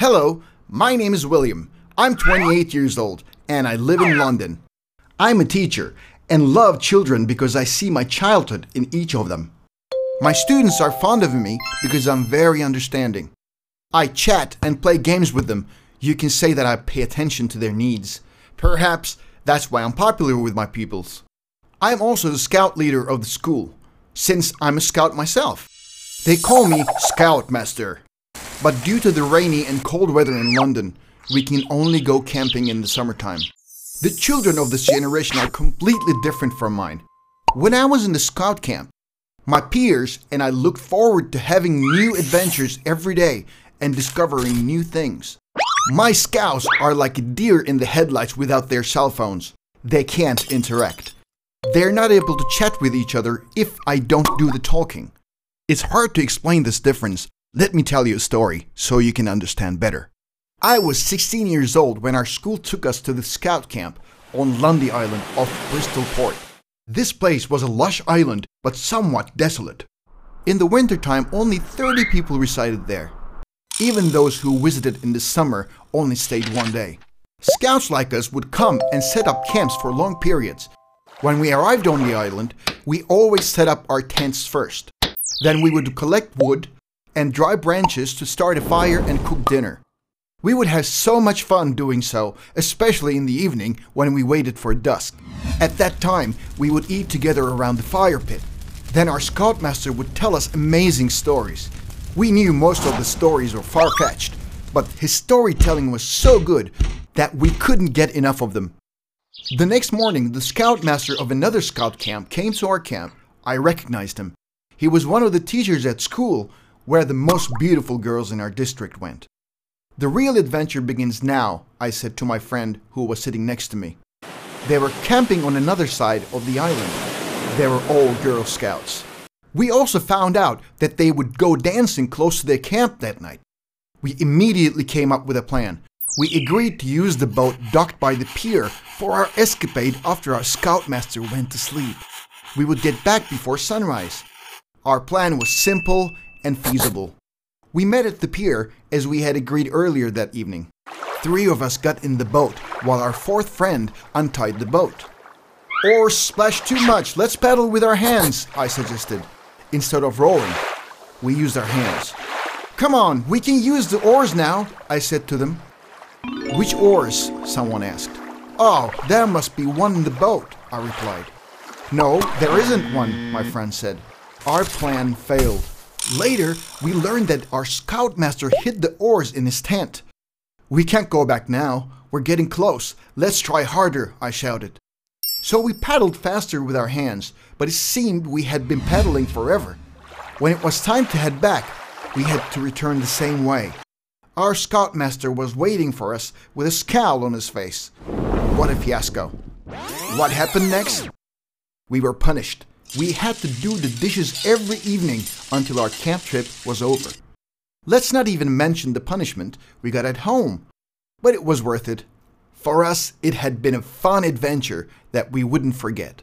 Hello, my name is William. I'm 28 years old and I live in London. I'm a teacher and love children because I see my childhood in each of them. My students are fond of me because I'm very understanding. I chat and play games with them. You can say that I pay attention to their needs. Perhaps that's why I'm popular with my pupils. I am also the scout leader of the school, since I'm a scout myself. They call me Scoutmaster. But due to the rainy and cold weather in London, we can only go camping in the summertime. The children of this generation are completely different from mine. When I was in the scout camp, my peers and I looked forward to having new adventures every day and discovering new things. My scouts are like deer in the headlights without their cell phones. They can't interact. They're not able to chat with each other if I don't do the talking. It's hard to explain this difference. Let me tell you a story so you can understand better. I was 16 years old when our school took us to the scout camp on Lundy Island off Bristol Port. This place was a lush island but somewhat desolate. In the wintertime, only 30 people resided there. Even those who visited in the summer only stayed one day. Scouts like us would come and set up camps for long periods. When we arrived on the island, we always set up our tents first. Then we would collect wood and dry branches to start a fire and cook dinner. We would have so much fun doing so, especially in the evening when we waited for dusk. At that time, we would eat together around the fire pit. Then our scoutmaster would tell us amazing stories. We knew most of the stories were far fetched, but his storytelling was so good that we couldn't get enough of them. The next morning, the scoutmaster of another scout camp came to our camp. I recognized him. He was one of the teachers at school where the most beautiful girls in our district went. The real adventure begins now, I said to my friend who was sitting next to me. They were camping on another side of the island. They were all Girl Scouts. We also found out that they would go dancing close to their camp that night. We immediately came up with a plan. We agreed to use the boat docked by the pier for our escapade after our scoutmaster went to sleep. We would get back before sunrise. Our plan was simple and feasible. We met at the pier as we had agreed earlier that evening. Three of us got in the boat while our fourth friend untied the boat. Oars splash too much, let's paddle with our hands, I suggested. Instead of rowing, we used our hands. Come on, we can use the oars now, I said to them. Which oars? someone asked. Oh, there must be one in the boat, I replied. No, there isn't one, my friend said. Our plan failed. Later, we learned that our scoutmaster hid the oars in his tent. We can't go back now. We're getting close. Let's try harder, I shouted. So we paddled faster with our hands, but it seemed we had been paddling forever. When it was time to head back, we had to return the same way. Our scoutmaster was waiting for us with a scowl on his face. What a fiasco. What happened next? We were punished. We had to do the dishes every evening until our camp trip was over. Let's not even mention the punishment we got at home. But it was worth it. For us, it had been a fun adventure that we wouldn't forget.